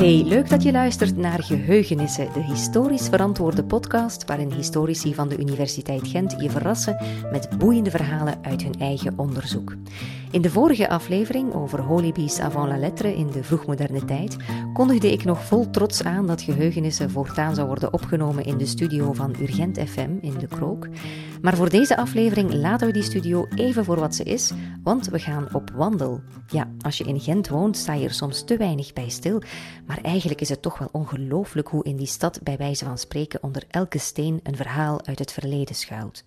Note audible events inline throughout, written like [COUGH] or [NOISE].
Hey, leuk dat je luistert naar Geheugenissen, de historisch verantwoorde podcast waarin historici van de Universiteit Gent je verrassen met boeiende verhalen uit hun eigen onderzoek. In de vorige aflevering over Holibies avant la lettre in de vroegmoderne tijd kondigde ik nog vol trots aan dat Geheugenissen voortaan zou worden opgenomen in de studio van Urgent FM in De Krook. Maar voor deze aflevering laten we die studio even voor wat ze is, want we gaan op wandel. Ja, als je in Gent woont, sta je er soms te weinig bij stil, maar eigenlijk is het toch wel ongelooflijk hoe in die stad bij wijze van spreken onder elke steen een verhaal uit het verleden schuilt.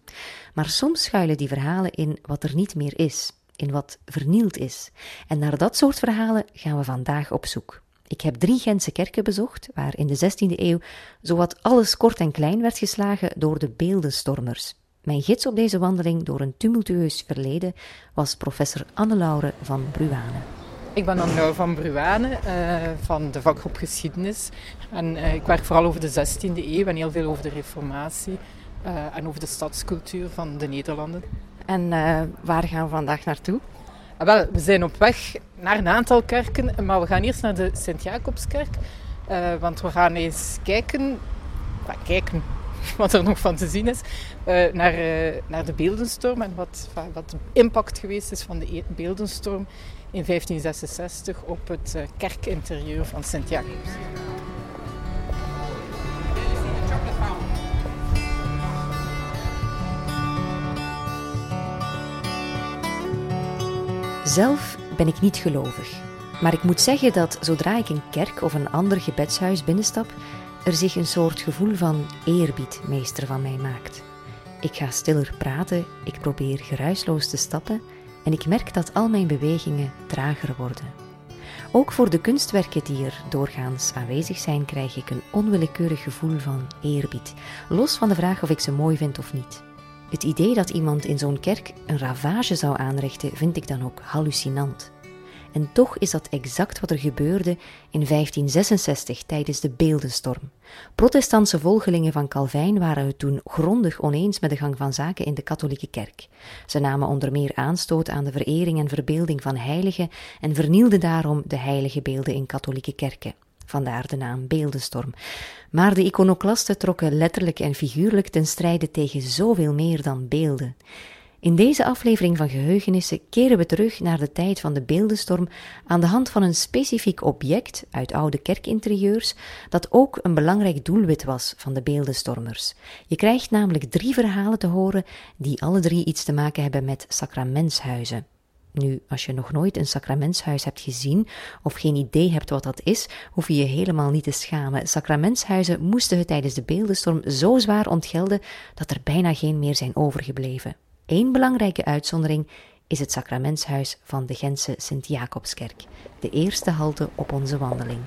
Maar soms schuilen die verhalen in wat er niet meer is, in wat vernield is. En naar dat soort verhalen gaan we vandaag op zoek. Ik heb drie Gentse kerken bezocht, waar in de 16e eeuw zowat alles kort en klein werd geslagen door de beeldenstormers. Mijn gids op deze wandeling door een tumultueus verleden was professor Anne-Laure van Bruane. Ik ben Anne-Laure van Bruane uh, van de vakgroep Geschiedenis. En uh, ik werk vooral over de 16e eeuw en heel veel over de Reformatie uh, en over de stadscultuur van de Nederlanden. En waar gaan we vandaag naartoe? Ah, wel, we zijn op weg naar een aantal kerken, maar we gaan eerst naar de Sint-Jacobskerk. want we gaan eens kijken, kijken [LAUGHS] wat er nog van te zien is, uh, naar, uh, naar de beeldenstorm en wat, wat de impact geweest is van de e-, beeldenstorm in 1566 op het uh, kerkinterieur van Sint-Jacobs. Zelf ben ik niet gelovig. Maar ik moet zeggen dat zodra ik een kerk of een ander gebedshuis binnenstap, er zich een soort gevoel van eerbied meester van mij maakt. Ik ga stiller praten, ik probeer geruisloos te stappen en ik merk dat al mijn bewegingen trager worden. Ook voor de kunstwerken die er doorgaans aanwezig zijn, krijg ik een onwillekeurig gevoel van eerbied, los van de vraag of ik ze mooi vind of niet. Het idee dat iemand in zo'n kerk een ravage zou aanrichten, vind ik dan ook hallucinant. En toch is dat exact wat er gebeurde in 1566 tijdens de Beeldenstorm. Protestantse volgelingen van Calvijn waren het toen grondig oneens met de gang van zaken in de katholieke kerk. Ze namen onder meer aanstoot aan de verering en verbeelding van heiligen en vernielden daarom de heilige beelden in katholieke kerken. Vandaar de naam Beeldenstorm. Maar de iconoclasten trokken letterlijk en figuurlijk ten strijde tegen zoveel meer dan beelden. In deze aflevering van Geheugenissen keren we terug naar de tijd van de beeldenstorm aan de hand van een specifiek object uit oude kerkinterieurs dat ook een belangrijk doelwit was van de beeldenstormers. Je krijgt namelijk drie verhalen te horen die alle drie iets te maken hebben met sacramentshuizen. Nu, als je nog nooit een sacramentshuis hebt gezien of geen idee hebt wat dat is, hoef je je helemaal niet te schamen. Sacramentshuizen moesten het tijdens de beeldenstorm zo zwaar ontgelden dat er bijna geen meer zijn overgebleven. Eén belangrijke uitzondering is het sacramentshuis van de Gentse Sint-Jacobskerk, de eerste halte op onze wandeling.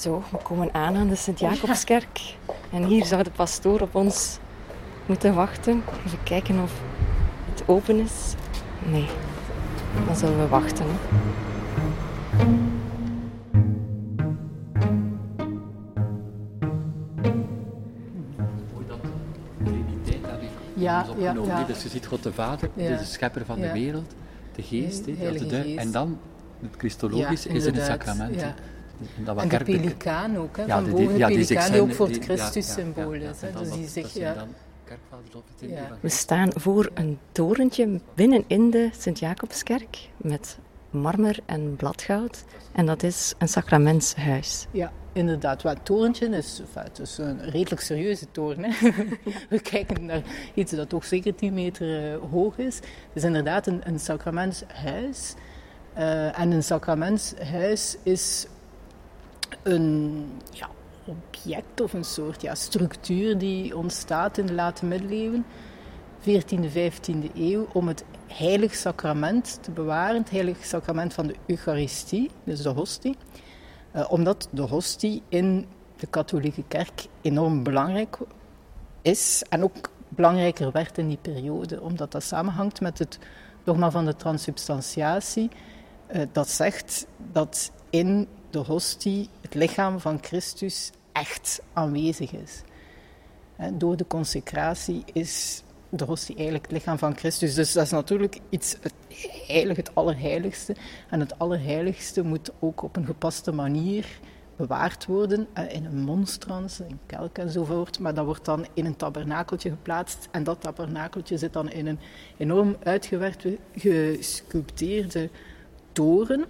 Zo, we komen aan aan de Sint-Jacobskerk en hier zou de pastoor op ons moeten wachten. Even kijken of het open is. Nee, dan zullen we wachten. Ja, ja, ja. Dus je ziet God de Vader, de schepper van de wereld, de geest, de geest. en dan het Christologisch is in het sacrament. Dat en de pelikaan ook, hè, van boven de pelikaan die ook voor het Christus-symbool is. Dus die zegt, ja... We staan voor een torentje binnenin in de Sint-Jacobskerk met marmer en bladgoud. En dat is een sacramentshuis. Ja, inderdaad. Wat torentje is, het is een redelijk serieuze toren. Hè? [LAUGHS] We kijken naar iets dat toch zeker 10 meter eh, hoog is. Het is inderdaad een, een sacramentshuis. Uh, en een sacramentshuis is een ja, object of een soort ja, structuur die ontstaat in de late middeleeuwen. 14e, 15e eeuw om het heilig sacrament te bewaren, het heilig sacrament van de Eucharistie, dus de hostie. Uh, omdat de hostie in de katholieke kerk enorm belangrijk is en ook belangrijker werd in die periode, omdat dat samenhangt met het dogma van de transubstantiatie, uh, dat zegt dat in de hostie het lichaam van Christus echt aanwezig is. En door de consecratie is de hostie eigenlijk het lichaam van Christus. Dus dat is natuurlijk iets, het, heilig, het allerheiligste. En het allerheiligste moet ook op een gepaste manier bewaard worden eh, in een monstrans, in kelk enzovoort. Maar dat wordt dan in een tabernakeltje geplaatst. En dat tabernakeltje zit dan in een enorm uitgewerkte, gesculpteerde toren.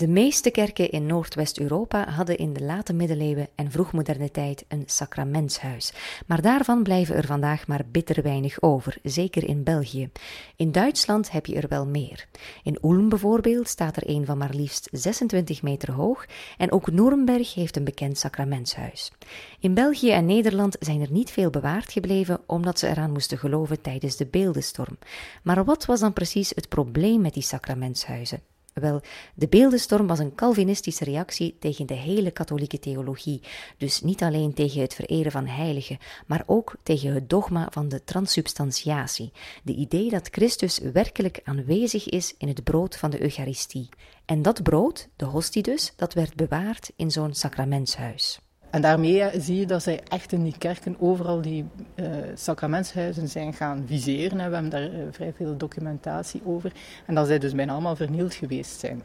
De meeste kerken in Noordwest-Europa hadden in de late middeleeuwen en vroegmoderne tijd een sacramentshuis. Maar daarvan blijven er vandaag maar bitter weinig over, zeker in België. In Duitsland heb je er wel meer. In Ulm bijvoorbeeld staat er een van maar liefst 26 meter hoog en ook Nuremberg heeft een bekend sacramentshuis. In België en Nederland zijn er niet veel bewaard gebleven omdat ze eraan moesten geloven tijdens de beeldenstorm. Maar wat was dan precies het probleem met die sacramentshuizen? Wel, de beeldenstorm was een Calvinistische reactie tegen de hele katholieke theologie, dus niet alleen tegen het vereren van heiligen, maar ook tegen het dogma van de transsubstantiatie, de idee dat Christus werkelijk aanwezig is in het brood van de Eucharistie. En dat brood, de hostie dus, dat werd bewaard in zo'n sacramentshuis. En daarmee zie je dat zij echt in die kerken overal die uh, sacramentshuizen zijn gaan viseren. We hebben daar uh, vrij veel documentatie over. En dat zij dus bijna allemaal vernield geweest zijn.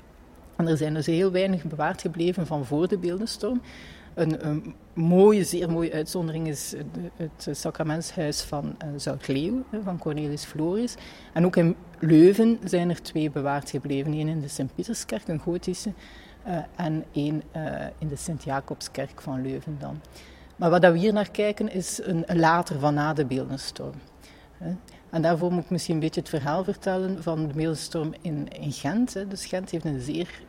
En er zijn dus heel weinig bewaard gebleven van voor de beeldenstorm. Een, een mooie, zeer mooie uitzondering is het sacramentshuis van uh, Zoutleeuw, van Cornelis Floris. En ook in Leuven zijn er twee bewaard gebleven. Eén in de Sint-Pieterskerk, een gotische, uh, en één uh, in de Sint-Jacobskerk van Leuven dan. Maar wat we hier naar kijken is een, later van na de beeldenstorm. En daarvoor moet ik misschien een beetje het verhaal vertellen van de beeldenstorm in, in Gent. Dus Gent heeft een zeer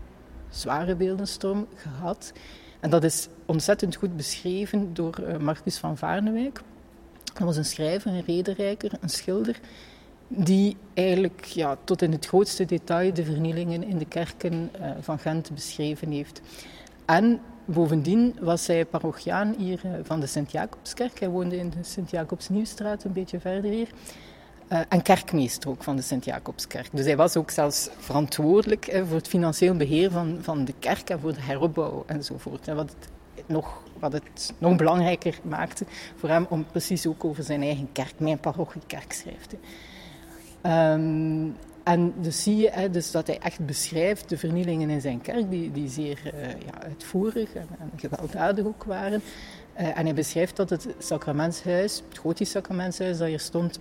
zware beeldenstorm gehad. En dat is ontzettend goed beschreven door uh, Marcus van Vaarnewijk. Dat was een schrijver, een rederijker, een schilder die eigenlijk ja, tot in het grootste detail de vernielingen in de kerken uh, van Gent beschreven heeft. En bovendien was hij parochiaan hier uh, van de Sint-Jacobskerk. Hij woonde in de Sint-Jacobs-Nieuwstraat, een beetje verder hier. Uh, en kerkmeester ook van de Sint-Jacobskerk. Dus hij was ook zelfs verantwoordelijk voor het financieel beheer van, van de kerk en voor de heropbouw enzovoort. En wat het nog wat het nog belangrijker maakte voor hem om precies ook over zijn eigen kerk, mijn parochiekerk schrijft. Um, en dus zie je dus dat hij echt beschrijft de vernielingen in zijn kerk, die, die zeer uh, ja, uitvoerig en, en, gewelddadig ook waren. Uh, en hij beschrijft dat het sacramentshuis, het gotisch sacramentshuis dat hier stond,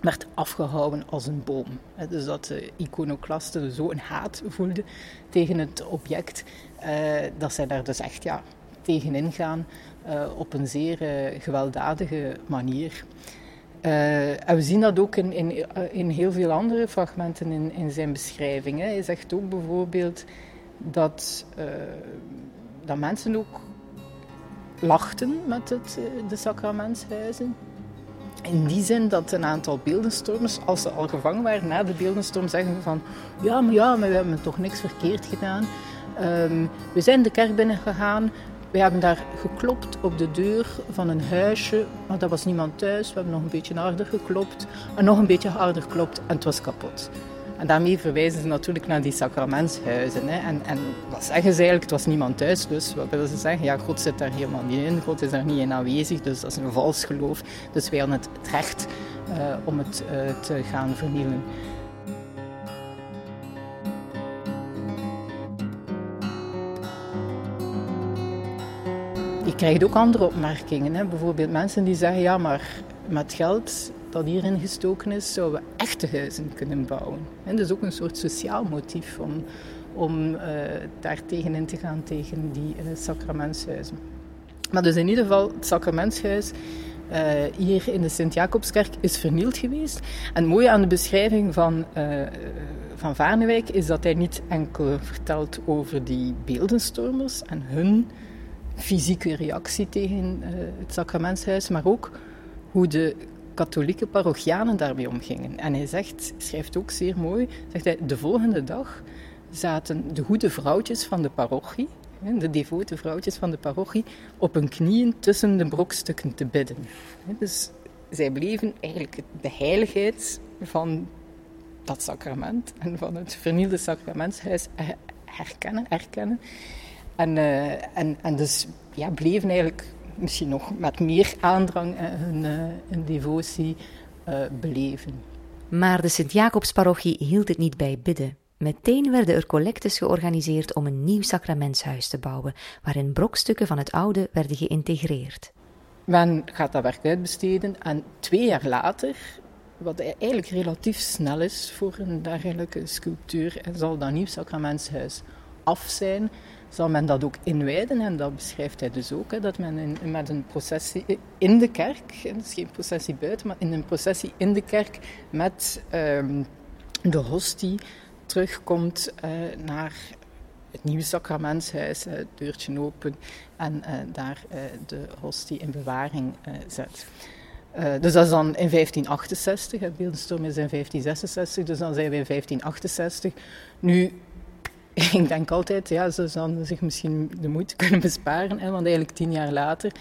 werd afgehouden als een boom. Dus dat de iconoclasten zo een haat voelden tegen het object, uh, dat zij daar dus echt ja, tegenin gaan op een zeer gewelddadige manier. Uh, en we zien dat ook in, in, eh, in heel veel andere fragmenten in, in zijn beschrijving. Hè. Hij zegt ook bijvoorbeeld dat, uh, dat mensen ook lachten met het, de sacramentshuizen. In die zin dat een aantal beeldenstormers, als ze al gevangen waren na de beeldenstorm, zeggen van ja, maar ja, maar we hebben toch niks verkeerd gedaan. Um, we zijn de kerk binnengegaan, we hebben daar geklopt op de deur van een huisje, maar er was niemand thuis. We hebben nog een beetje harder geklopt en nog een beetje harder geklopt en het was kapot. En daarmee verwijzen ze natuurlijk naar die sacramentshuizen. Hè. En, en wat zeggen ze eigenlijk? Het was niemand thuis, dus wat willen ze zeggen? Ja, God zit daar helemaal niet in, God is daar niet in aanwezig, dus dat is een vals geloof. Dus wij hadden het, recht uh, om het uh, te gaan vernielen. Krijgt ook andere opmerkingen. Hè. Bijvoorbeeld mensen die zeggen, ja, maar met geld dat hierin gestoken is, zouden we echte huizen kunnen bouwen. En dus ook een soort sociaal motief om, om uh, daar tegenin te gaan, tegen die uh, sacramentshuizen. Maar dus in ieder geval, het sacramentshuis uh, hier in de Sint-Jacobskerk is vernield geweest. En het mooie aan de beschrijving van, van Vaarnewijk is dat hij niet enkel vertelt over die beeldenstormers en hun fysieke reactie tegen uh, het sacramentshuis, maar ook hoe de katholieke parochianen daarmee omgingen. En hij zegt, schrijft ook zeer mooi, zegt hij, de volgende dag zaten de goede vrouwtjes van de parochie, de devote vrouwtjes van de parochie, op hun knieën tussen de brokstukken te bidden. Dus zij bleven eigenlijk de heiligheid van dat sacrament en van het vernielde sacramentshuis herkennen, erkennen. En, uh, en, en dus ja, bleven eigenlijk misschien nog met meer aandrang uh, hun, uh, hun, devotie beleven. Maar de Sint-Jacobsparochie hield het niet bij bidden. Meteen werden er collectes georganiseerd om een nieuw sacramentshuis te bouwen, waarin brokstukken van het oude werden geïntegreerd. Men gaat dat werk uitbesteden en twee jaar later, wat eigenlijk relatief snel is voor een dergelijke sculptuur, zal dat nieuw sacramentshuis af zijn, zal men dat ook inwijden. En dat beschrijft hij dus ook, hè, dat men met een processie in de kerk, is geen processie buiten, maar in een processie in de kerk met um, de hostie terugkomt uh, naar het nieuwe sacramentshuis, het deurtje open en uh, daar uh, de hostie in bewaring zet. dus dat is dan in 1568, het beeldenstorm is in 1566, dus dan zijn we in 1568. Nu, [LAUGHS] ik denk altijd, ja, ze zouden zich misschien de moeite kunnen besparen, hè, want eigenlijk tien jaar later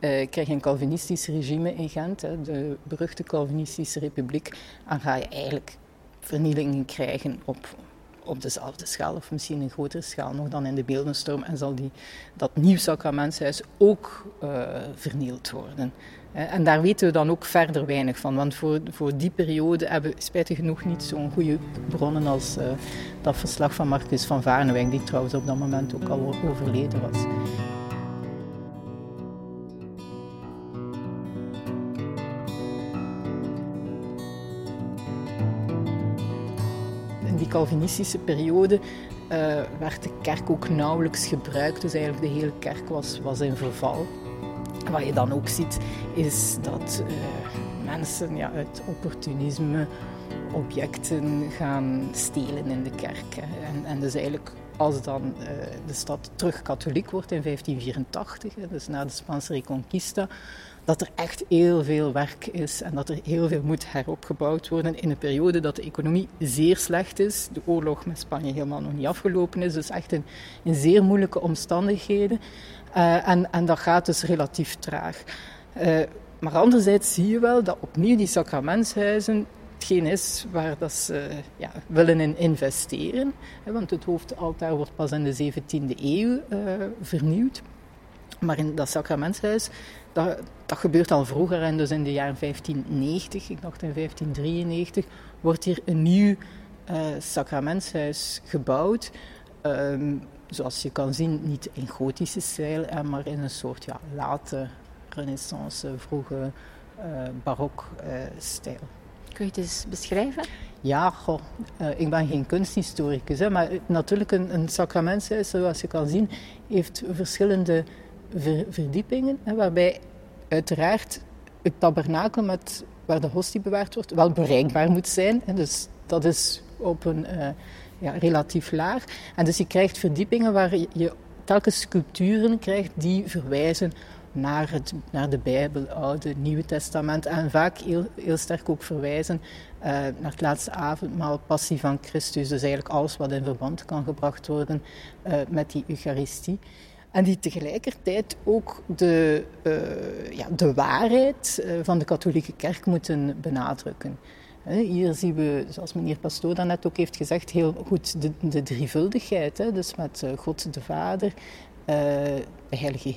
uh, krijg je een Calvinistisch regime in Gent, hè, de beruchte Calvinistische Republiek, en ga je eigenlijk vernielingen krijgen op, op dezelfde schaal, of misschien een grotere schaal nog dan in de beeldenstorm, en zal die, dat nieuw sacramentshuis ook uh, vernield worden. En daar weten we dan ook verder weinig van, want voor, voor die periode hebben we spijtig genoeg niet zo'n goede bronnen als uh, dat verslag van Marcus van Vaarnewijk, die trouwens op dat moment ook al overleden was. Calvinistische periode uh, werd de kerk ook nauwelijks gebruikt, dus eigenlijk de hele kerk was, was in verval. Wat je dan ook ziet, is dat uh, mensen ja, uit opportunisme objecten gaan stelen in de kerk. En, en dus eigenlijk als dan uh, de stad terug katholiek wordt in 1584, hè, dus na de Spaanse Reconquista, dat er echt heel veel werk is en dat er heel veel moet heropgebouwd worden in een periode dat de economie zeer slecht is. De oorlog met Spanje helemaal nog niet afgelopen is, dus echt in, zeer moeilijke omstandigheden. Uh, en, en dat gaat dus relatief traag. Uh, maar anderzijds zie je wel dat opnieuw die sacramentshuizen hetgeen is waar dat ze ja, willen in investeren. Want het hoofdaltaar wordt pas in de 17e eeuw uh, vernieuwd. Maar in dat sacramentshuis, dat, dat gebeurt al vroeger. En dus in de jaren 1590, ik dacht in 1593, wordt hier een nieuw uh, sacramentshuis gebouwd. Um, zoals je kan zien, niet in gotische stijl, maar in een soort ja, late renaissance, vroege uh, barok uh, stijl. Kun je het eens beschrijven? Ja, goh, uh, ik ben geen kunsthistoricus, hè, maar natuurlijk een, een sacramentshuis, zoals je kan zien, heeft verschillende ver, verdiepingen, hè, waarbij uiteraard het tabernakel met, waar de hostie bewaard wordt wel bereikbaar moet zijn. Hè, dus dat is op een ja, relatief laag. En dus je krijgt verdiepingen waar je telkens sculpturen krijgt die verwijzen naar, het, naar de Bijbel, Oude, Nieuwe Testament. En vaak heel, heel sterk ook verwijzen uh, naar het laatste avondmaal, passie van Christus. Dus eigenlijk alles wat in verband kan gebracht worden uh, met die Eucharistie. En die tegelijkertijd ook de, uh, ja, de waarheid van de katholieke kerk moeten benadrukken. Hier zien we, zoals meneer Pastoor daarnet ook heeft gezegd, heel goed de, de drievuldigheid. Hè? Dus met eh, God de Vader, uh, de Heilige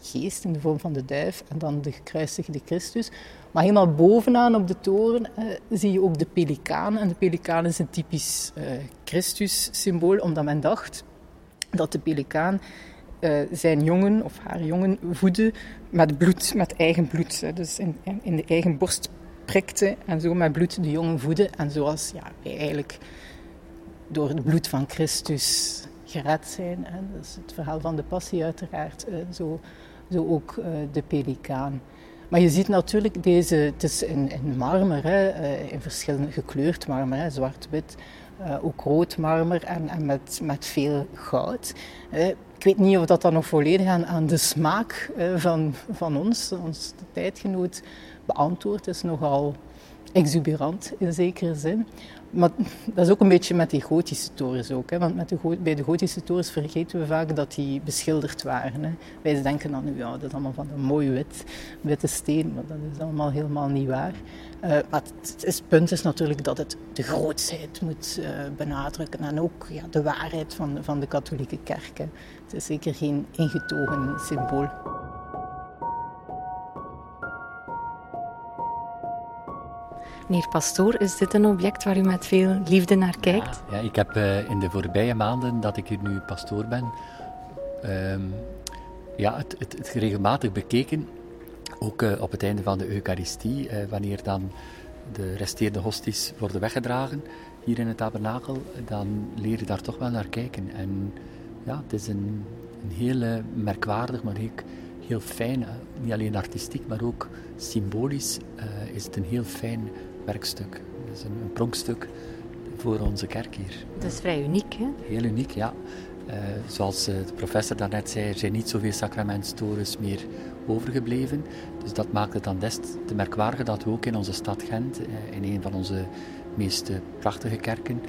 Geest in de vorm van de duif en dan de gekruisigde Christus. Maar helemaal bovenaan op de toren zie je ook de pelikaan. En de pelikaan is een typisch uh, Christus-symbool, omdat men dacht dat de pelikaan uh, zijn jongen of haar jongen voedde met bloed, met eigen bloed. Dus in, in de eigen borst prikte en zo met bloed de jongen voedde. En zoals ja, wij eigenlijk door het bloed van Christus gered zijn. Hè. Dat is het verhaal van de passie uiteraard. Eh, zo, zo ook uh, de pelikaan. Maar je ziet natuurlijk deze, het is in, marmer, hè, in verschillende gekleurd marmer, zwart-wit, uh, ook rood marmer en, en met, met veel goud. ik weet niet of dat dan nog volledig aan, aan de smaak van, van ons, ons tijdgenoot, beantwoord is nogal exuberant in zekere zin. Maar dat is ook een beetje met die gotische torens ook. Hè? Want met de, bij de gotische torens vergeten we vaak dat die beschilderd waren. Hè? Wij denken dan nu, ja, dat is allemaal van een mooi wit, witte steen. Maar dat is allemaal helemaal niet waar. Uh, maar het, het, punt is natuurlijk dat het de grootsheid moet uh, benadrukken. En ook ja, de waarheid van, van de katholieke kerk. Het is zeker geen ingetogen symbool. Meneer Pastoor, is dit een object waar u met veel liefde naar kijkt? Ja, ik heb uh, in de voorbije maanden dat ik hier nu pastoor ben, uh, ja, het, het, regelmatig bekeken. Ook uh, op het einde van de Eucharistie, uh, wanneer dan de resterende hosties worden weggedragen hier in het tabernakel, dan leer je daar toch wel naar kijken. En ja, het is een, een heel merkwaardig, maar ook heel fijn, niet alleen artistiek, maar ook symbolisch is het een heel fijn werkstuk. Het is een, een, pronkstuk voor onze kerk hier. Dat is vrij uniek, hè? Heel uniek, ja. Uh, zoals uh, de professor daarnet zei, er zijn niet zoveel sacramentstores meer overgebleven. Dus dat maakt het dan des te merkwaardiger dat we ook in onze stad Gent, in een van onze meest prachtige kerken,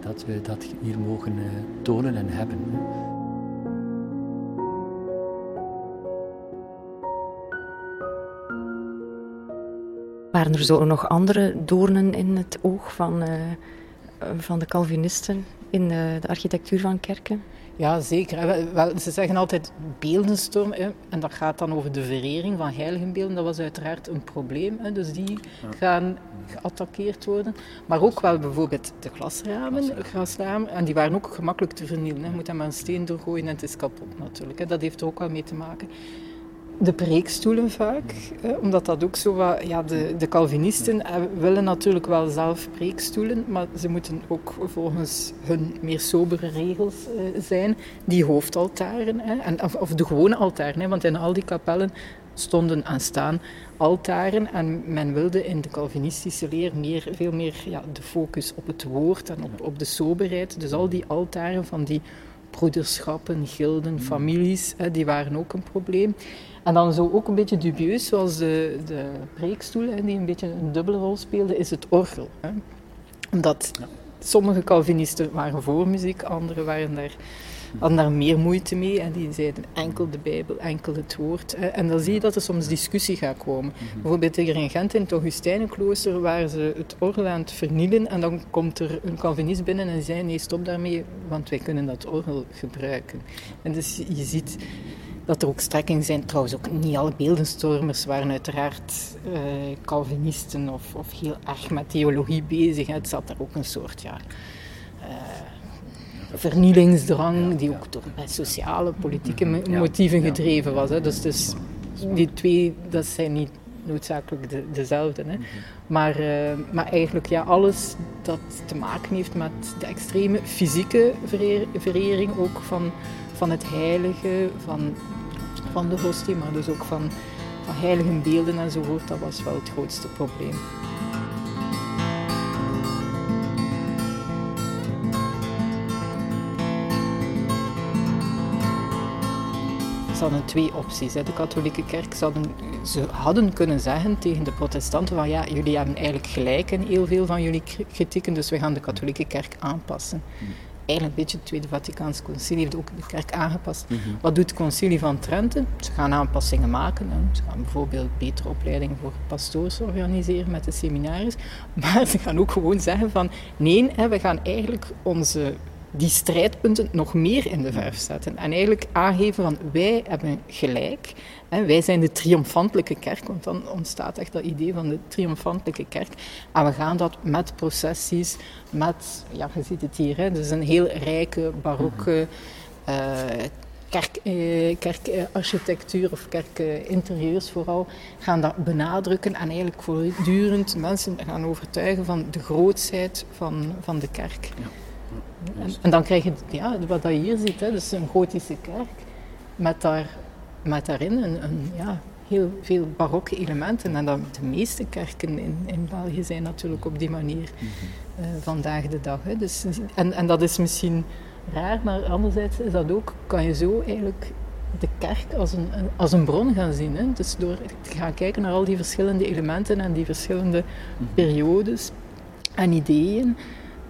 dat we dat hier mogen tonen en hebben. Waren er zo nog andere doornen in het oog van, uh, van de Calvinisten in de, de, architectuur van kerken? Ja, zeker. Wel, ze zeggen altijd beeldenstorm. Hè, en dat gaat dan over de verering van heiligenbeelden. Dat was uiteraard een probleem. Hè, dus die gaan geattaqueerd worden. Maar ook wel bijvoorbeeld de glasramen. glasramen en die waren ook gemakkelijk te vernielen. Hè. Je moet er maar een steen doorgooien en het is kapot natuurlijk. Hè. Dat heeft er ook wel mee te maken de preekstoelen vaak. omdat dat ook zo wat... Ja, de, de Calvinisten eh, willen natuurlijk wel zelf preekstoelen, maar ze moeten ook volgens hun meer sobere regels eh, zijn. Die hoofdaltaren, hè, en, of, de gewone altaren, hè, want in al die kapellen stonden aan staan altaren en men wilde in de Calvinistische leer meer, veel meer ja, de focus op het woord en op, op de soberheid. Dus al die altaren van die broederschappen, gilden, families, hè, die waren ook een probleem. En dan zo ook een beetje dubieus, zoals de, de preekstoel, hè, die een beetje een dubbele rol speelde, is het orgel. Hè. Omdat sommige Calvinisten waren voor muziek, anderen waren daar, hadden daar meer moeite mee. En die zeiden enkel de Bijbel, enkel het woord. Hè. En dan zie je dat er soms discussie gaat komen. Mhm. Bijvoorbeeld hier in Gent, in het Augustijnenklooster, waren ze het orgel aan het vernielen. En dan komt er een Calvinist binnen en zei, nee, stop daarmee, want wij kunnen dat orgel gebruiken. En dus je ziet dat er ook strekkingen zijn. Trouwens, ook niet alle beeldenstormers waren uiteraard uh, Calvinisten of, of, heel erg met theologie bezig. Het zat er ook een soort ja, uh, vernielingsdrang, die ook door sociale, politieke motieven gedreven was. Hè. Dus, dus die twee, dat zijn niet noodzakelijk de, dezelfde. Hè. Maar, uh, maar eigenlijk ja, alles dat te maken heeft met de extreme fysieke verering ook van, van het heilige, van van de hostie, maar dus ook van, van heilige beelden enzovoort, dat was wel het grootste probleem. Ze hadden twee opties. De katholieke kerk ze hadden, ze hadden kunnen zeggen tegen de protestanten van ja, jullie hebben eigenlijk gelijk in heel veel van jullie kritieken, dus we gaan de katholieke kerk aanpassen eigenlijk een beetje het Tweede Vaticaans Concilie heeft ook de kerk aangepast. Mhm. Wat doet het Concilie van Trenten? Ze gaan aanpassingen maken. Hè. Ze gaan bijvoorbeeld betere opleidingen voor pastoors organiseren met de seminaries. [LAUGHS] Maar ze gaan ook gewoon zeggen van nee, hè, we gaan eigenlijk onze die strijdpunten nog meer in de verf zetten. En eigenlijk aangeven van wij hebben gelijk. Hè, wij zijn de triomfantelijke kerk, want dan ontstaat echt dat idee van de triomfantelijke kerk. En we gaan dat met processies, met, ja, je ziet het hier, hè, dus een heel rijke, barokke uh, kerk, eh, kerkarchitectuur of kerkinterieurs vooral, gaan dat benadrukken en eigenlijk voortdurend mensen gaan overtuigen van de grootsheid van, van de kerk. Ja. En, en, dan krijg je ja, wat je hier ziet, hè, dus een gotische kerk met, daar, met daarin een, een ja, heel veel barokke elementen. En dat, de meeste kerken in, in België zijn natuurlijk op die manier uh, vandaag de dag. Hè. Dus, en, en dat is misschien raar, maar anderzijds is dat ook, kan je zo eigenlijk de kerk als een, als een bron gaan zien. Hè. Dus door te gaan kijken naar al die verschillende elementen en die verschillende mhm. periodes en ideeën.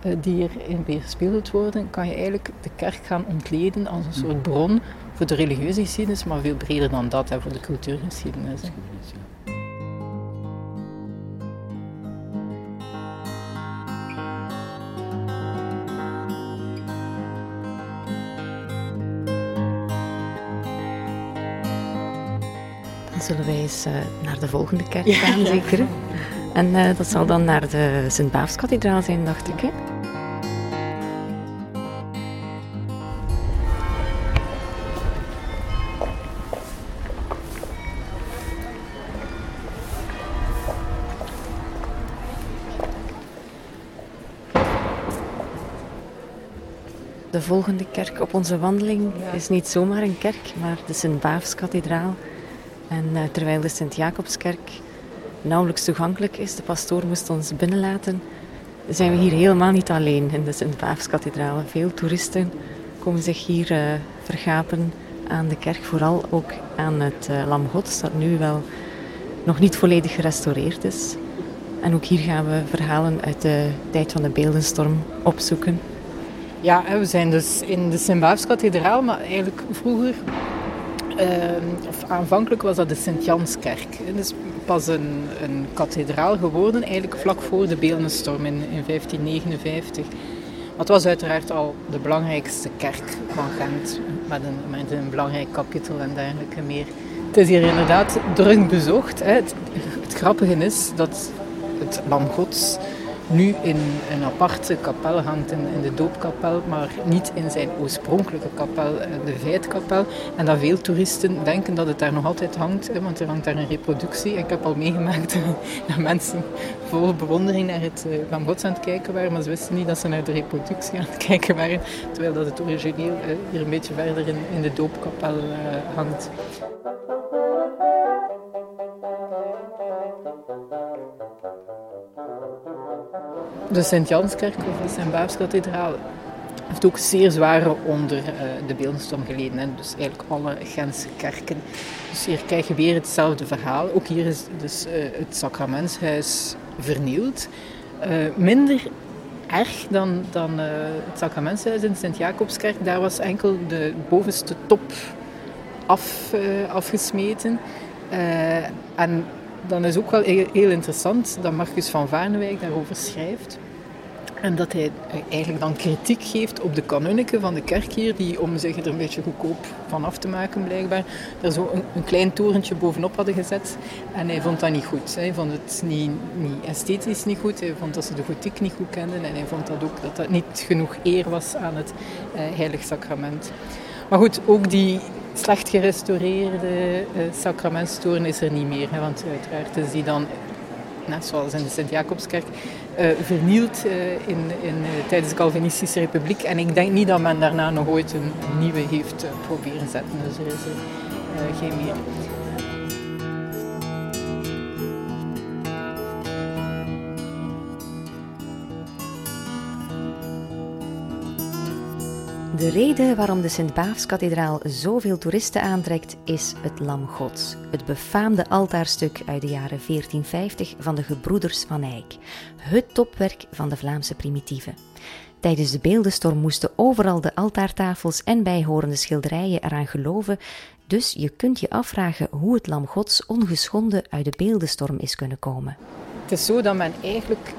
Eh, die erin weerspiegeld worden, kan je eigenlijk de kerk gaan ontleden als een soort bron voor de religieuze geschiedenis, maar veel breder dan dat, hè, voor de cultuurgeschiedenis. Hè. Dan zullen wij eens uh, naar de volgende kerk gaan, zeker. En uh, dat zal dan naar de Sint-Baafskathedraal zijn, dacht ik. Hè? Volgende kerk op onze wandeling is niet zomaar een kerk, maar de Sint-Baafskathedraal. En uh, terwijl de Sint-Jacobskerk nauwelijks toegankelijk is, de pastoor moest ons binnenlaten, zijn we hier helemaal niet alleen in de Sint-Baafskathedraal. Veel toeristen komen zich hier uh, vergapen aan de kerk, vooral ook aan het uh, Lam Gods, dat nu wel nog niet volledig gerestaureerd is. En ook hier gaan we verhalen uit de tijd van de beeldenstorm opzoeken. Ja, we zijn dus in de Sint-Baafskathedraal, maar eigenlijk vroeger, uh, of aanvankelijk was dat de Sint-Janskerk. Het is pas een, een kathedraal geworden, eigenlijk vlak voor de beeldenstorm in, in 1559. het was uiteraard al de belangrijkste kerk van Gent, met een, met een belangrijk kapitel en dergelijke meer. Het is hier inderdaad druk bezocht. Hè. Het, het grappige is dat het Lam Gods nu in een aparte kapel hangt, in, de doopkapel, maar niet in zijn oorspronkelijke kapel, eh, de Veitkapel. En dat veel toeristen denken dat het daar nog altijd hangt, want er hangt daar een reproductie. Ik heb al meegemaakt [LAUGHS] dat mensen vol bewondering naar het Van eh, Gods aan het kijken waren, maar ze wisten niet dat ze naar de reproductie aan het kijken waren, terwijl dat het origineel eh, hier een beetje verder in, in de doopkapel hangt. De Sint-Janskerk of de Sint-Baafskathedraal heeft ook zeer zware onder uh, de beeldenstorm geleden. Hè. Dus eigenlijk alle Gentse kerken. Dus hier krijg je weer hetzelfde verhaal. Ook hier is dus uh, het sacramentshuis vernield. Uh, minder erg dan, dan het sacramentshuis in Sint-Jacobskerk. Daar was enkel de bovenste top af, afgesmeten. en dan is ook wel heel interessant dat Marcus van Vaarnewijk daarover schrijft. En dat hij eigenlijk dan kritiek geeft op de kanunniken van de kerk hier, die om zich er een beetje goedkoop van af te maken blijkbaar, er zo een, klein torentje bovenop hadden gezet. En hij vond dat niet goed. Hij vond het niet, niet esthetisch niet goed. Hij vond dat ze de gotiek niet goed kenden. En hij vond dat ook dat dat niet genoeg eer was aan het eh, heilig sacrament. Maar goed, ook die slecht gerestaureerde uh, sacramentstoren is er niet meer. Hè, want uiteraard is die dan, net zoals in de Sint-Jacobskerk, uh, vernield uh, in, in, tijdens de Calvinistische Republiek. En ik denk niet dat men daarna nog ooit een nieuwe heeft proberen zetten. Dus er is er geen meer. De reden waarom de Sint-Baafskathedraal zoveel toeristen aantrekt is het Lam Gods, het befaamde altaarstuk uit de jaren 1450 van de gebroeders van Eyck, het topwerk van de Vlaamse primitieven. Tijdens de beeldenstorm moesten overal de altaartafels en bijhorende schilderijen eraan geloven, dus je kunt je afvragen hoe het Lam Gods ongeschonden uit de beeldenstorm is kunnen komen. Het is zo dat men eigenlijk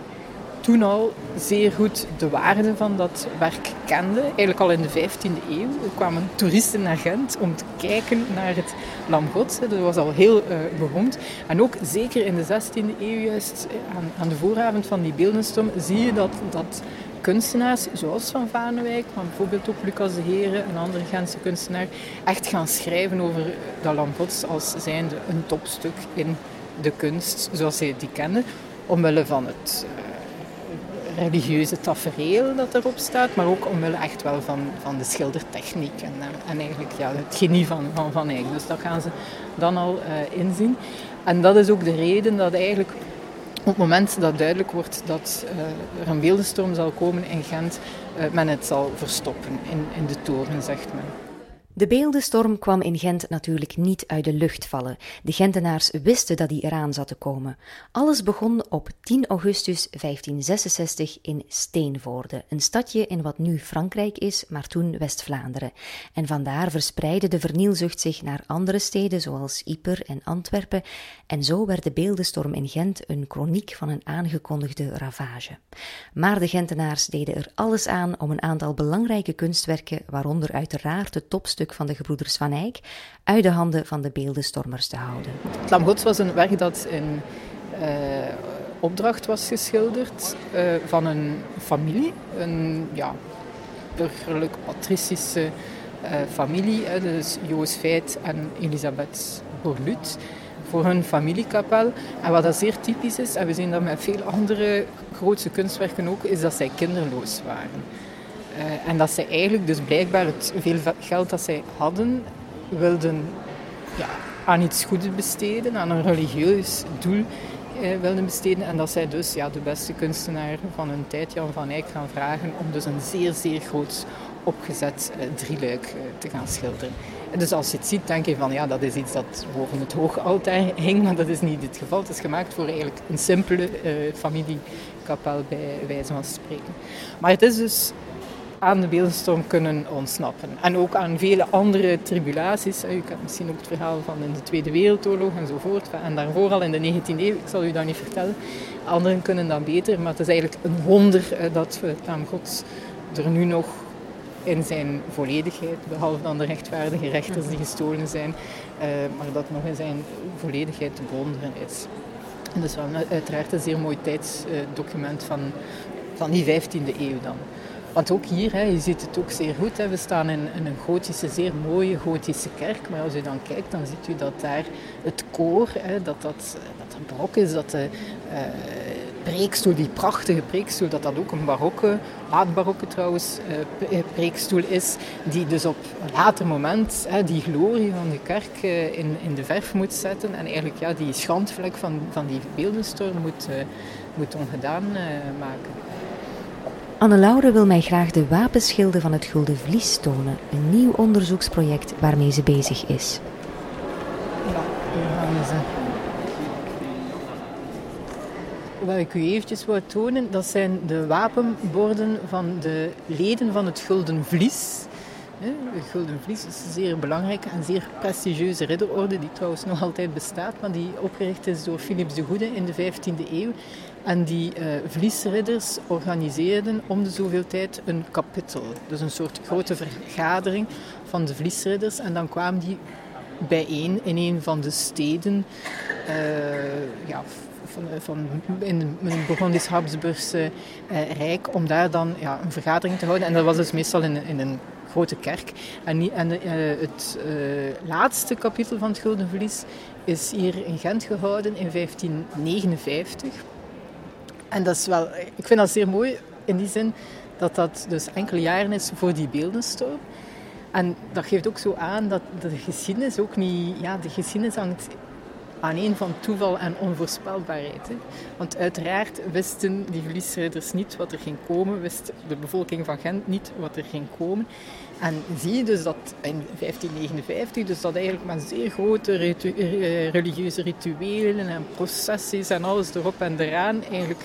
toen al zeer goed de waarde van dat werk kende. Eigenlijk al in de 15e eeuw kwamen toeristen naar Gent om te kijken naar het Lam Gods. Dat was al heel uh, beroemd. En ook zeker in de 16e eeuw, juist eh, aan, aan de vooravond van die beeldenstorm, zie je dat, dat kunstenaars, zoals Van Vaanewijk, maar bijvoorbeeld ook Lucas de Heren, een andere Gentse kunstenaar, echt gaan schrijven over dat Lam Gods als zijnde een topstuk in de kunst, zoals zij die kennen, omwille van het uh, religieuze tafereel dat erop staat, maar ook omwille echt wel van, van de schildertechniek en, eh, en eigenlijk ja, het genie van Van, van Eyck. Dus dat gaan ze dan al uh, inzien. En dat is ook de reden dat eigenlijk op het moment dat duidelijk wordt dat uh, er een beeldenstorm zal komen in Gent, men het zal verstoppen in, in de toren, zegt men. De beeldenstorm kwam in Gent natuurlijk niet uit de lucht vallen. De Gentenaars wisten dat die eraan zat te komen. Alles begon op 10 augustus 1566 in Steenvoorde, een stadje in wat nu Frankrijk is, maar toen West-Vlaanderen. En vandaar verspreidde de vernielzucht zich naar andere steden zoals Yper en Antwerpen, en zo werd de beeldenstorm in Gent een chroniek van een aangekondigde ravage. Maar de Gentenaars deden er alles aan om een aantal belangrijke kunstwerken, waaronder uiteraard de topstuk van de gebroeders Van Eyck uit de handen van de beeldenstormers te houden. Het Lam Gods was een werk dat in, uh, opdracht was geschilderd uh, van een familie, een ja, burgerlijk patricische uh, familie, dus Joos Feit en Elisabeth Borlut, voor hun familiekapel. En wat dat zeer typisch is, en we zien dat met veel andere grootse kunstwerken ook, is dat zij kinderloos waren. Uh, en dat zij eigenlijk dus blijkbaar het veel geld dat zij hadden, wilden ja, aan iets goeds besteden, aan een religieus doel eh, wilden besteden. En dat zij dus ja, de beste kunstenaar van hun tijd, Jan van Eyck, gaan vragen om dus een zeer, zeer groot opgezet eh, drieluik eh, te gaan schilderen. Dus als je het ziet, denk je van ja, dat is iets dat boven het hoge altaar hing, maar dat is niet het geval. Het is gemaakt voor eigenlijk een simpele uh, familiekapel bij wijze van spreken. Maar het is dus aan de beeldenstorm kunnen ontsnappen. En ook aan vele andere tribulaties. U kent misschien ook het verhaal van in de Tweede Wereldoorlog enzovoort. En daarvoor al in de 19e eeuw, ik zal u dat niet vertellen. Anderen kunnen dat beter, maar het is eigenlijk een wonder dat we het naam Gods er nu nog in zijn volledigheid, behalve dan de rechtvaardige rechters die gestolen zijn, uh, maar dat nog in zijn volledigheid te bewonderen is. En dat is wel uiteraard een zeer mooi tijdsdocument van, van die 15e eeuw dan. Want ook hier, hè, je ziet het ook zeer goed, hè, we staan in, een gotische, zeer mooie gotische kerk. Maar als u dan kijkt, dan ziet u dat daar het koor, hè, dat, dat, dat een barok is, dat de uh, preekstoel, die prachtige preekstoel, dat dat ook een barokke, laat-barokke trouwens, uh, preekstoel is. Die dus op een later moment die glorie van de kerk uh, in, in de verf moet zetten. En eigenlijk ja, die schandvlek van, van die beeldenstorm moet, moet ongedaan maken. Anne-Laure wil mij graag de wapenschilden van het Gulden Vlies tonen, een nieuw onderzoeksproject waarmee ze bezig is. Ja, hier gaan ze. Wat ik u eventjes wil tonen, dat zijn de wapenborden van de leden van het Gulden Vlies. Het Gulden Vlies is een zeer belangrijke en zeer prestigieuze ridderorde, die trouwens nog altijd bestaat, maar die opgericht is door Philips de Goede in de 15e eeuw. En die uh, vliesridders organiseerden om de zoveel tijd een kapittel. Dus een soort grote vergadering van de vliesridders. En dan kwamen die bijeen in een van de steden. Uh, ja, van, in het Burgondisch Habsburgse Rijk. Om daar dan ja, een vergadering te houden. En dat was dus meestal in, in een grote kerk. En, en uh, het laatste kapitel van het Gulden Vlies is hier in Gent gehouden in 1559. En dat is wel, ik vind dat zeer mooi in die zin dat dat dus enkele jaren is voor die beeldenstorm. En dat geeft ook zo aan dat de geschiedenis ook niet... Ja, de geschiedenis hangt aan een van toeval en onvoorspelbaarheid. Hè. Want uiteraard wisten die verliesrijders niet wat er ging komen, wist de bevolking van Gent niet wat er ging komen. En zie je dus dat in 1559, dus dat eigenlijk met zeer grote eh, religieuze rituelen en processies en alles erop en eraan eigenlijk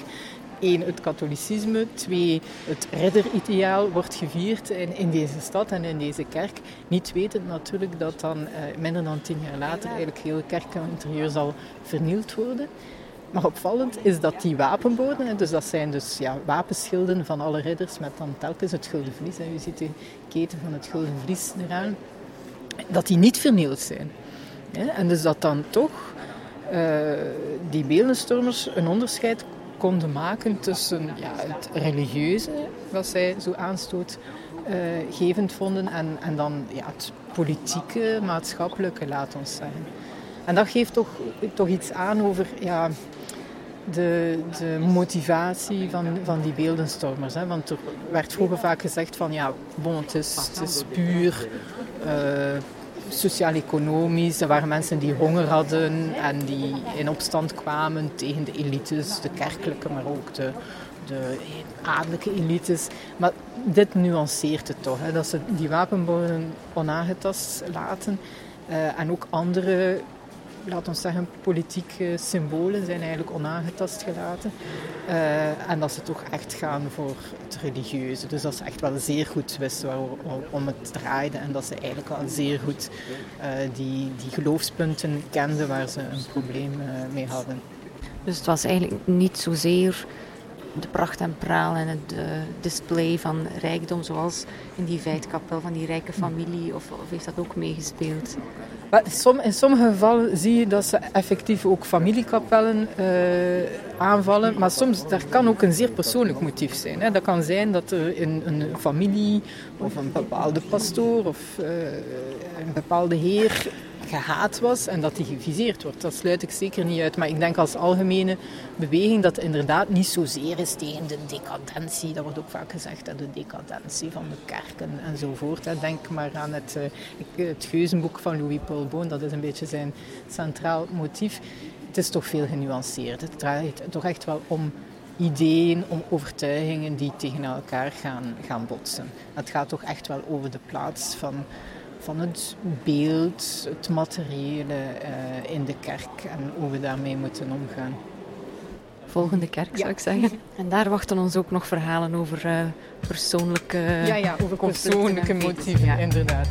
één, het katholicisme, twee, het ridderideaal wordt gevierd in, in deze stad en in deze kerk. Niet wetend natuurlijk dat dan eh, minder dan tien jaar later eigenlijk heel kerkinterieur zal vernield worden. Maar opvallend is dat die wapenborden, dus dat zijn dus ja, wapenschilden van alle ridders met dan telkens het gulden vlies. Hè. U ziet de keten van het gulden vlies eraan. Dat die niet vernield zijn. En dus dat dan toch uh, die beeldenstormers een onderscheid konden maken tussen ja, het religieuze, wat zij zo aanstootgevend uh, vonden, en, en dan ja, het politieke, maatschappelijke, laat ons zeggen. En dat geeft toch, toch iets aan over ja, de, de motivatie van, van die beeldenstormers. Hè? Want er werd vroeger vaak gezegd van ja, bon, het is, is puur uh, sociaal-economisch. Er waren mensen die honger hadden en die in opstand kwamen tegen de elites, de kerkelijke, maar ook de, de adellijke elites. Maar dit nuanceert het toch, hè, dat ze die wapenborden onaangetast laten. Uh, en ook andere laat ons zeggen, politieke symbolen zijn eigenlijk onaangetast gelaten. Uh, en dat ze toch echt gaan voor het religieuze. Dus dat ze echt wel zeer goed wisten waarom het draaide. En dat ze eigenlijk wel zeer goed uh, die, die geloofspunten kenden waar ze een probleem uh, mee hadden. Dus het was eigenlijk niet zozeer de pracht en praal en het uh, display van rijkdom, zoals in die vijtkapel van die rijke familie, of, of heeft dat ook meegespeeld? In sommige gevallen zie je dat ze effectief ook familiekapellen uh, aanvallen, maar soms daar kan ook een zeer persoonlijk motief zijn. Hè. Dat kan zijn dat er in een familie of een bepaalde pastoor of uh, een bepaalde heer gehaat was en dat die geviseerd wordt. Dat sluit ik zeker niet uit. Maar ik denk als algemene beweging dat inderdaad niet zozeer is tegen de decadentie. Dat wordt ook vaak gezegd, de decadentie van de kerken enzovoort. Denk maar aan het, eh, het geuzenboek van Louis-Paul Boon. Dat is een beetje zijn centraal motief. Het is toch veel genuanceerd. Het draait toch echt wel om ideeën, om overtuigingen die tegen elkaar gaan, gaan botsen. Het gaat toch echt wel over de plaats van van het beeld, het materiële uh, in de kerk en hoe we daarmee moeten omgaan. Volgende kerk zou ik zeggen. [LAUGHS] En daar wachten ons ook nog verhalen over uh, persoonlijke, ja, ja, over persoonlijke motieven, ja. inderdaad.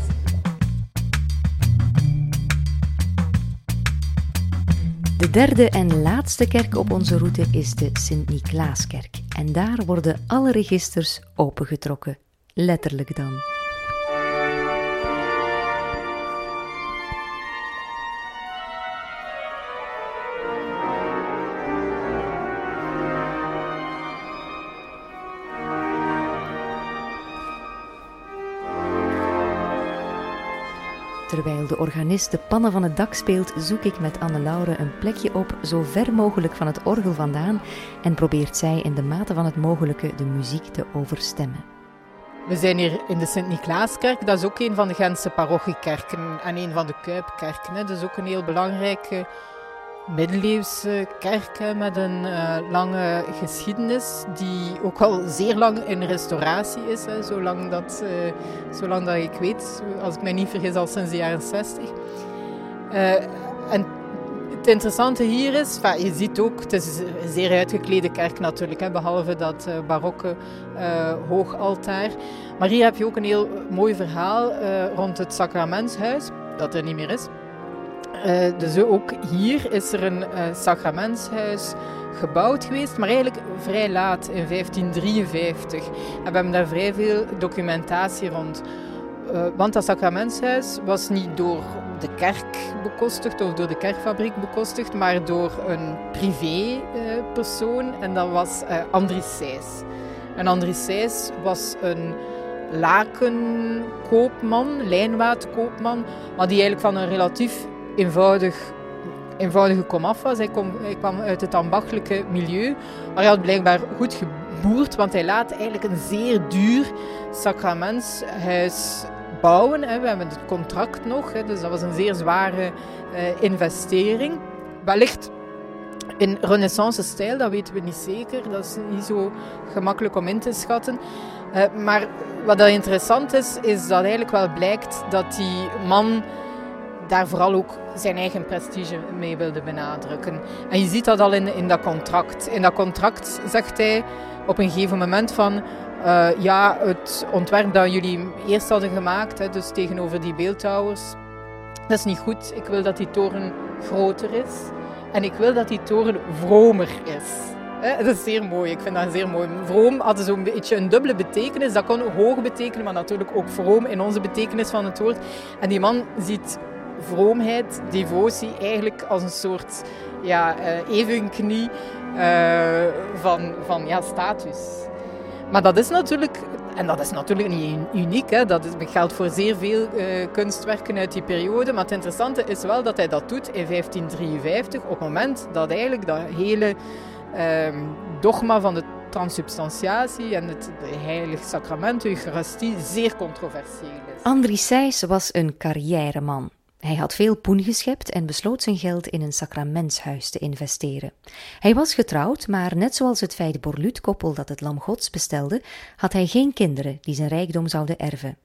De derde en laatste kerk op onze route is de Sint-Niklaaskerk. En daar worden alle registers opengetrokken. Letterlijk dan. De organist de pannen van het dak speelt, zoek ik met Anne-Laure een plekje op, zo ver mogelijk van het orgel vandaan, en probeert zij in de mate van het mogelijke de muziek te overstemmen. We zijn hier in de Sint-Niklaaskerk, dat is ook een van de Gentse parochiekerken en een van de Kuipkerken. Dat is ook een heel belangrijke middeleeuwse kerk met een uh, lange geschiedenis, die ook al zeer lang in restauratie is, hè, zolang, dat, uh, zolang dat ik weet, als ik mij niet vergis, al sinds de jaren 60. Uh, eh, en het interessante hier is, je ziet ook, het is een zeer uitgeklede kerk natuurlijk, hè, behalve dat barokke hoogaltaar. Maar hier heb je ook een heel mooi verhaal rond het sacramentshuis, dat er niet meer is. Uh, dus ook hier is er een uh, sacramentshuis gebouwd geweest, maar eigenlijk vrij laat, in 1553. En we hebben daar vrij veel documentatie rond. Uh, want dat sacramentshuis was niet door de kerk bekostigd of door de kerkfabriek bekostigd, maar door een privépersoon en dat was Andries Seys. En Andries Seys was een lakenkoopman, lijnwaadkoopman, maar die eigenlijk van een relatief eenvoudig, eenvoudige komaf was. Hij, kwam uit het ambachtelijke milieu, maar hij had blijkbaar goed geboerd, want hij laat eigenlijk een zeer duur sacramentshuis bouwen. We hebben het contract nog, dus dat was een zeer zware eh, investering. Wellicht in renaissance-stijl, dat weten we niet zeker. Dat is niet zo gemakkelijk om in te schatten. Uh, maar wat dat interessant is, is dat eigenlijk wel blijkt dat die man daar vooral ook zijn eigen prestige mee wilde benadrukken. En je ziet dat al in, in dat contract. In dat contract zegt hij op een gegeven moment van... Uh, ja, het ontwerp dat jullie eerst hadden gemaakt, hè, dus tegenover die beeldhouwers, dat is niet goed. Ik wil dat die toren groter is. En ik wil dat die toren vromer is. Dat is zeer mooi, ik vind dat zeer mooi. Vroom had zo'n beetje een dubbele betekenis. Dat kon hoog betekenen, maar natuurlijk ook vroom in onze betekenis van het woord. En die man ziet vroomheid, devotie eigenlijk als een soort ja, uh, evenknie uh, van, van ja, status. Maar dat is natuurlijk, en dat is natuurlijk niet uniek, hè, dat geldt voor zeer veel uh, kunstwerken uit die periode. Maar het interessante is wel dat hij dat doet in 1553, op het moment dat eigenlijk dat hele ehm, dogma van de transsubstantiatie en het heilig sacrament, de Eucharistie, zeer controversieel is. Andries Seys was een carrièreman. Hij had veel poen geschept en besloot zijn geld in een sacramentshuis te investeren. Hij was getrouwd, maar net zoals het feit Borluut-koppel dat het lam gods bestelde, had hij geen kinderen die zijn rijkdom zouden erven.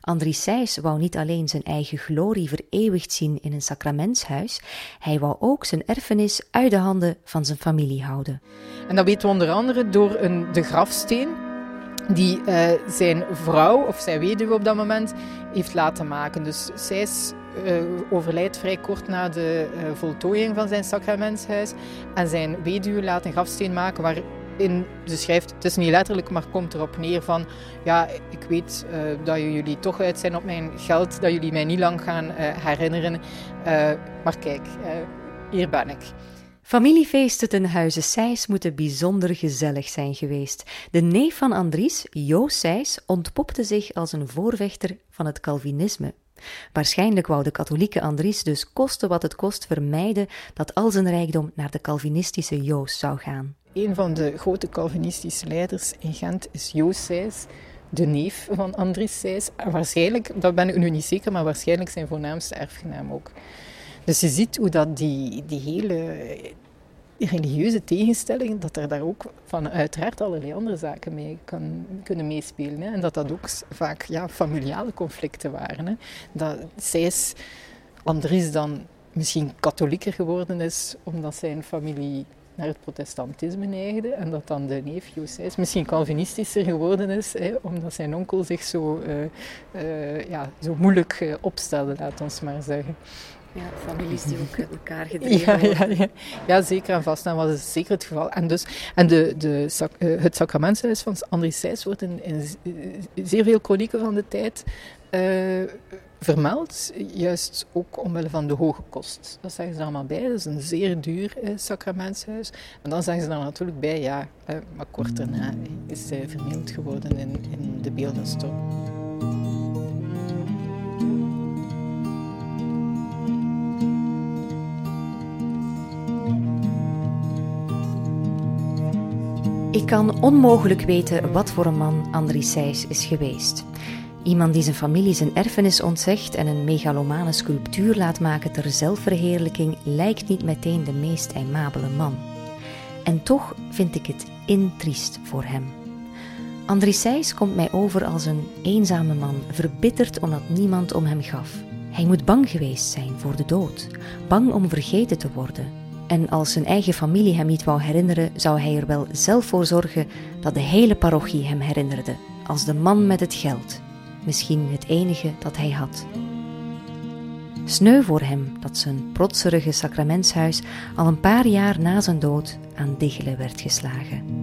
Andries Seys wou niet alleen zijn eigen glorie vereeuwigd zien in een sacramentshuis, hij wou ook zijn erfenis uit de handen van zijn familie houden. En dat weten we onder andere door een, de grafsteen die uh, zijn vrouw, of zijn weduwe op dat moment, heeft laten maken. Dus Seys overlijdt vrij kort na de uh, voltooiing van zijn sacramentshuis. En zijn weduwe laat een grafsteen maken waarin in, ze schrijft, het is niet letterlijk, maar komt erop neer van, ja, ik weet uh, dat jullie toch uit zijn op mijn geld, dat jullie mij niet lang gaan herinneren, maar kijk, hier ben ik. Familiefeesten ten huize Seys moeten bijzonder gezellig zijn geweest. De neef van Andries, Joost Seys, ontpopte zich als een voorvechter van het Calvinisme. Waarschijnlijk wou de katholieke Andries dus koste wat het kost vermijden dat al zijn rijkdom naar de Calvinistische Joost zou gaan. Een van de grote Calvinistische leiders in Gent is Joost Seys, de neef van Andries Seys. Waarschijnlijk, dat ben ik nu niet zeker, maar waarschijnlijk zijn voornaamste erfgenaam ook. Dus je ziet hoe dat die, die hele religieuze tegenstelling, dat er daar ook van uiteraard allerlei andere zaken mee kan, kunnen meespelen. Hè. En dat dat ook vaak ja, familiale conflicten waren. Hè. Dat is Andries dan misschien katholieker geworden is omdat zijn familie naar het protestantisme neigde en dat dan de neef Josijs misschien calvinistischer geworden is, hè, omdat zijn onkel zich zo, uh, uh, ja, zo moeilijk uh, opstelde, laat ons maar zeggen. Ja, families die ook uit elkaar gedreven ja, ja, ja, ja, zeker en vast. Dat was zeker het geval. En, dus, en de, de, uh, het sacramentshuis van Andries Seys wordt in, in, zeer veel chronieken van de tijd uh, vermeld. Juist ook omwille van de hoge kost. Dat zeggen ze allemaal bij. Dat is een zeer duur uh, sacramentshuis. En dan zeggen ze er natuurlijk bij, ja, maar kort daarna is hij vernield geworden in, in de beeldenstorm. Ik kan onmogelijk weten wat voor een man Andries Seys is geweest. Iemand die zijn familie zijn erfenis ontzegt en een megalomane sculptuur laat maken ter zelfverheerlijking lijkt niet meteen de meest aimabele man. En toch vind ik het intriest voor hem. Andries Seys komt mij over als een eenzame man, verbitterd omdat niemand om hem gaf. Hij moet bang geweest zijn voor de dood, bang om vergeten te worden, en als zijn eigen familie hem niet wou herinneren, zou hij er wel zelf voor zorgen dat de hele parochie hem herinnerde, als de man met het geld, misschien het enige dat hij had. Sneu voor hem dat zijn protserige sacramentshuis al een paar jaar na zijn dood aan diggelen werd geslagen.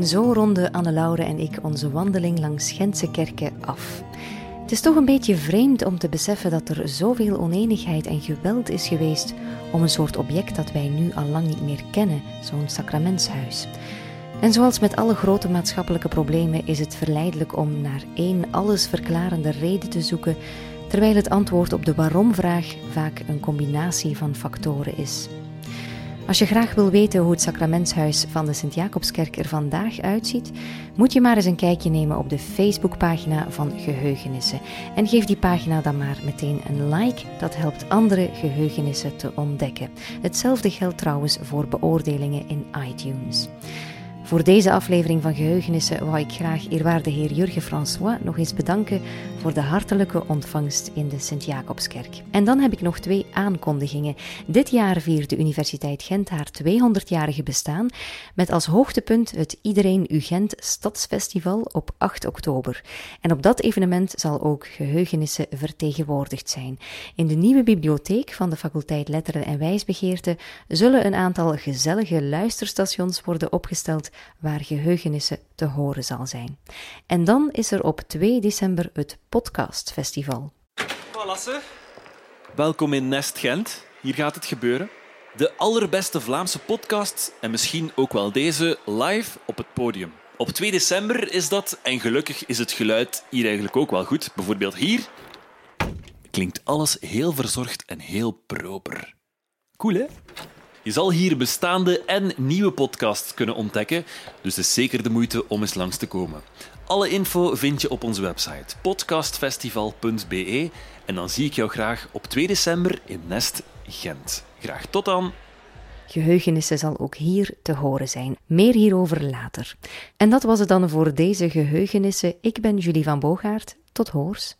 En zo ronden Anne-Laure en ik onze wandeling langs Gentse kerken af. Het is toch een beetje vreemd om te beseffen dat er zoveel oneenigheid en geweld is geweest om een soort object dat wij nu al lang niet meer kennen, zo'n sacramentshuis. En zoals met alle grote maatschappelijke problemen is het verleidelijk om naar één allesverklarende reden te zoeken, terwijl het antwoord op de waarom-vraag vaak een combinatie van factoren is. Als je graag wil weten hoe het sacramentshuis van de Sint-Jacobskerk er vandaag uitziet, moet je maar eens een kijkje nemen op de Facebookpagina van Geheugenissen. En geef die pagina dan maar meteen een like, dat helpt andere geheugenissen te ontdekken. Hetzelfde geldt trouwens voor beoordelingen in iTunes. Voor deze aflevering van Geheugenissen wou ik graag eerwaarde heer Jurgen François nog eens bedanken voor de hartelijke ontvangst in de Sint-Jacobskerk. En dan heb ik nog twee aankondigingen. Dit jaar viert de Universiteit Gent haar 200-jarige bestaan met als hoogtepunt het Iedereen U Gent Stadsfestival op 8 oktober. En op dat evenement zal ook Geheugenissen vertegenwoordigd zijn. In de nieuwe bibliotheek van de faculteit Letteren en Wijsbegeerte zullen een aantal gezellige luisterstations worden opgesteld waar geheugenissen te horen zal zijn. En dan is er op 2 december het Podcastfestival. Welkom in Nest Gent. Hier gaat het gebeuren. De allerbeste Vlaamse podcast en misschien ook wel deze live op het podium. Op 2 december is dat en gelukkig is het geluid hier eigenlijk ook wel goed. Bijvoorbeeld hier klinkt alles heel verzorgd en heel proper. Cool, hè? Je zal hier bestaande en nieuwe podcasts kunnen ontdekken, dus het is zeker de moeite om eens langs te komen. Alle info vind je op onze website podcastfestival.be en dan zie ik jou graag op 2 december in Nest Gent. Graag tot dan! Geheugenissen zal ook hier te horen zijn. Meer hierover later. En dat was het dan voor deze geheugenissen. Ik ben Julie van Boogaard. Tot hoors.